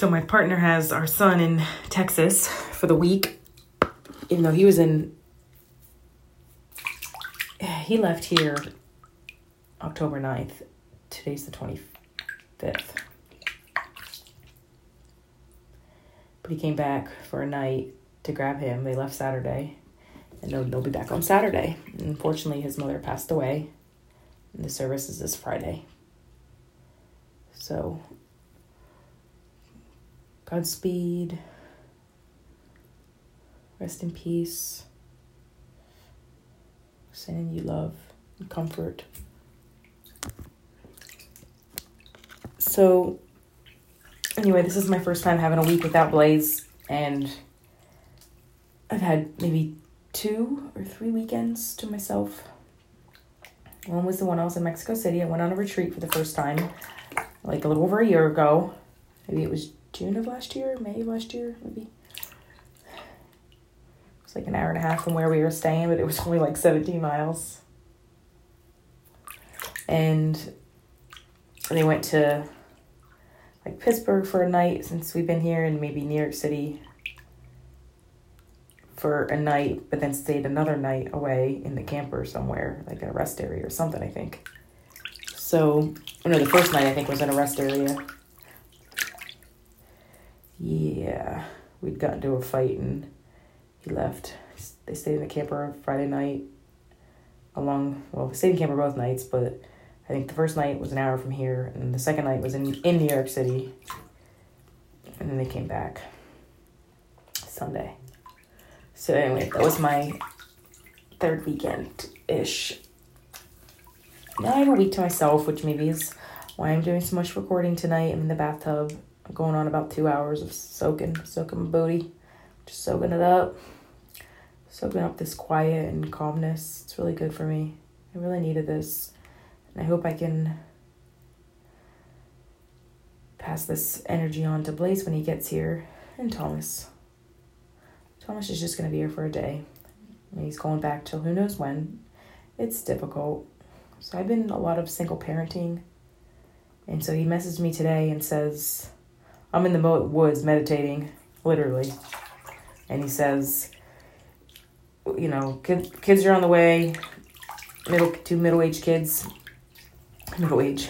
So my partner has our son in Texas for the week, even though he was in. He left here October 9th. Today's the 25th. But he came back for a night to grab him. They left Saturday. And they'll, they'll be back on Saturday. Unfortunately, his mother passed away. And the service is this Friday. So, Godspeed. Rest in peace. Sending you love and comfort. So, anyway, this is my first time having a week without Blaze, and I've had maybe two or three weekends to myself. One was the one I was in Mexico City. I went on a retreat for the first time, like a little over a year ago. Maybe it was June of last year, May of last year, maybe. It was like an hour and a half from where we were staying, but it was only like 17 miles. And they went to like Pittsburgh for a night since we've been here, and maybe New York City for a night, but then stayed another night away in the camper somewhere, like a rest area or something, I think. So, no, the first night I think was in a rest area. Yeah, we'd gotten into a fight and he left. They stayed in the camper Friday night. Along, well, we stayed in the camper both nights, but I think the first night was an hour from here, and the second night was in in New York City. And then they came back Sunday. So anyway, that was my third weekend ish. Now I have a week to myself, which maybe is why I'm doing so much recording tonight. I'm in the bathtub. Going on about two hours of soaking, soaking my booty, just soaking it up, soaking up this quiet and calmness. It's really good for me. I really needed this. And I hope I can pass this energy on to Blaze when he gets here and Thomas. Thomas is just going to be here for a day. And he's going back till who knows when. It's difficult. So I've been a lot of single parenting. And so he messaged me today and says, I'm in the woods meditating, literally. And he says, you know, kid, kids are on the way, middle two middle aged kids, middle age.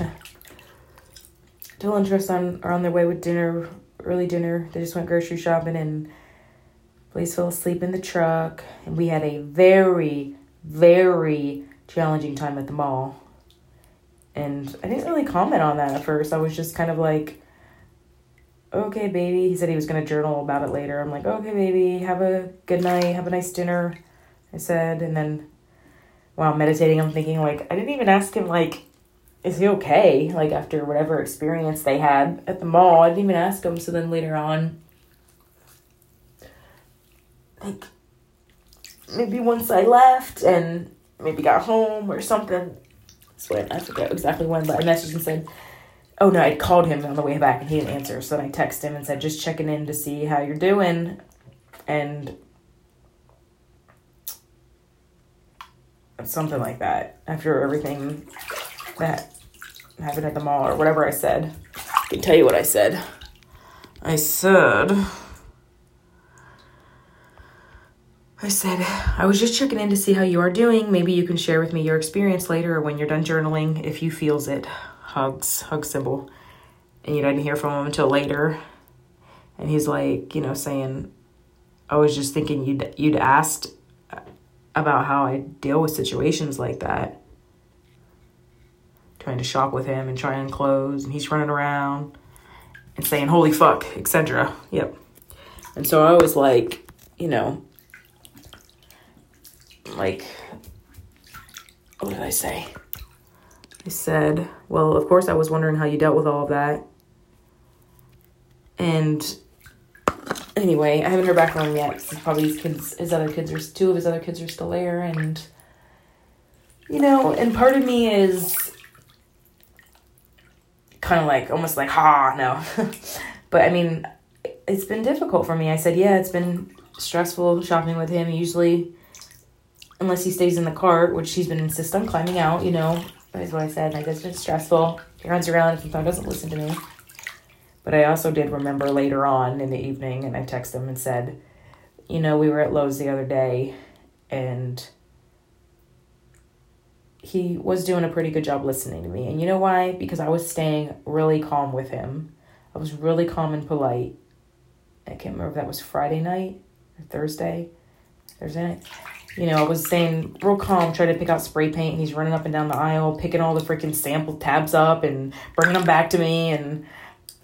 Dylan and Tristan are on their way with dinner, early dinner. They just went grocery shopping and Blaze fell asleep in the truck, and we had a very, very challenging time at the mall. And I didn't really comment on that at first. I was just kind of like, okay, baby. He said he was going to journal about it later. I'm like, okay, baby, have a good night, have a nice dinner. I said, and then while meditating, I'm thinking, like, I didn't even ask him, like, is he okay? Like, after whatever experience they had at the mall, I didn't even ask him. So then later on, like maybe once I left and maybe got home or something. When I forget exactly when, but I messaged and said, "Oh no, I called him on the way back and he didn't answer." So then I texted him and said, "Just checking in to see how you're doing," and something like that. After everything that happened at the mall or whatever I said, I can tell you what I said. I said. I said, I was just checking in to see how you are doing. Maybe you can share with me your experience later or when you're done journaling if you feels it. Hugs, hug symbol. And you didn't hear from him until later. And he's like, you know, saying, I was just thinking you'd you'd asked about how I deal with situations like that. Trying to shop with him and trying close, and he's running around and saying, Holy fuck, etc. Yep. And so I was like, you know, like, what did I say? I said, well, of course, I was wondering how you dealt with all of that. And anyway, I haven't heard back from him yet. Cause probably his kids, his other kids are two of his other kids are still there, and you know, and part of me is kind of like almost like, ha, no. but I mean, it's been difficult for me. I said, yeah, it's been stressful shopping with him. Usually, unless he stays in the cart, which he's been insist on climbing out, you know. That is what I said. Like, it's been stressful. He runs around and sometimes doesn't listen to me. But I also did remember later on in the evening, and I texted him and said, you know, we were at Lowe's the other day, and he was doing a pretty good job listening to me. And you know why? Because I was staying really calm with him. I was really calm and polite. I can't remember if that was Friday night or Thursday. Thursday night. You know, I was saying real calm, trying to pick out spray paint, he's running up and down the aisle, picking all the freaking sample tabs up and bringing them back to me. And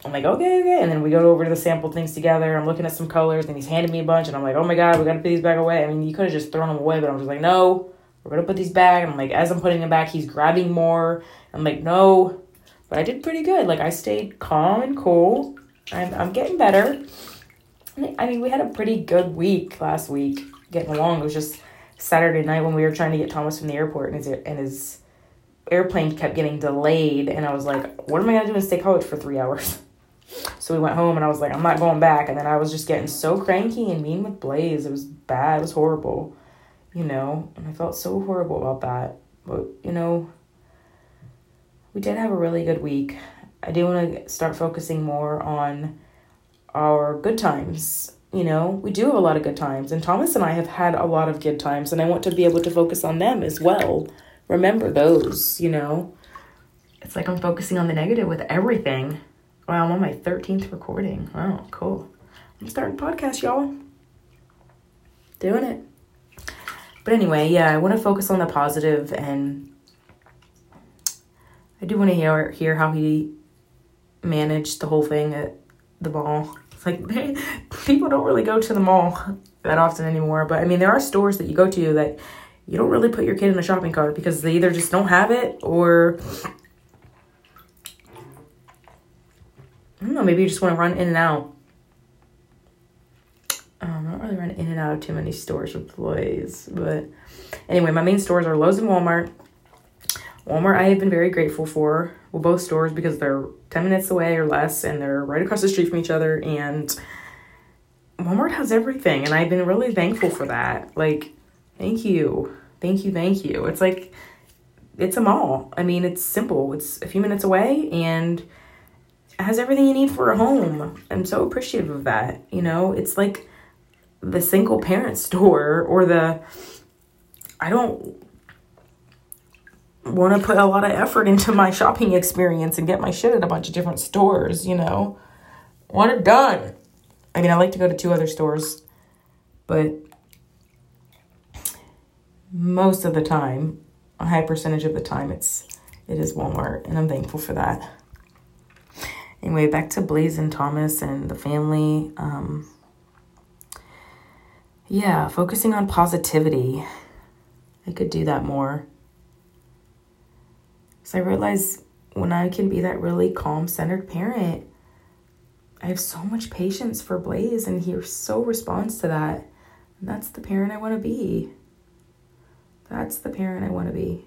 I'm like, okay, okay. And then we go over to the sample things together. I'm looking at some colors, and he's handing me a bunch, and I'm like, oh my God, we got to put these back away. I mean, you could have just thrown them away, but I'm just like, no, we're going to put these back. And I'm like, as I'm putting them back, he's grabbing more. I'm like, no. But I did pretty good. Like, I stayed calm and cool. I'm, I'm getting better. I mean, we had a pretty good week last week getting along. It was just Saturday night when we were trying to get Thomas from the airport and his, and his airplane kept getting delayed. And I was like, what am I to do in State College for three hours? So we went home and I was like, I'm not going back. And then I was just getting so cranky and mean with Blaze. It was bad. It was horrible you know, and I felt so horrible about that. But, you know, we did have a really good week. I do want to start focusing more on our good times. You know, we do have a lot of good times, and Thomas and I have had a lot of good times, and I want to be able to focus on them as well. Remember those, you know. It's like I'm focusing on the negative with everything. Wow, I'm on my 13th recording. Wow, cool. I'm starting podcast, y'all. Doing it. But anyway, yeah, I want to focus on the positive and I do want to hear hear how he managed the whole thing at the ball. It's like they, people don't really go to the mall that often anymore, but I mean there are stores that you go to that you don't really put your kid in a shopping cart because they either just don't have it or I don't know, maybe you just want to run in and out um, I don't really run in and out of too many stores with employees, but anyway, my main stores are Lowe's and Walmart. Walmart, I have been very grateful for. Well, both stores because they're 10 minutes away or less and they're right across the street from each other. And Walmart has everything. And I've been really thankful for that. Like, thank you. Thank you. Thank you. It's like, it's a mall. I mean, it's simple. It's a few minutes away and has everything you need for a home. I'm so appreciative of that. You know, it's like, the single parent store or the I don't want to put a lot of effort into my shopping experience and get my shit at a bunch of different stores, you know. Want it done. I mean, I like to go to two other stores, but most of the time, a high percentage of the time, it's it is Walmart, and I'm thankful for that. Anyway, back to Blaze and Thomas and the family. Um, yeah, focusing on positivity. I could do that more. So I realize when I can be that really calm, centered parent, I have so much patience for Blaze and he so responds to that. And that's the parent I want to be. That's the parent I want to be.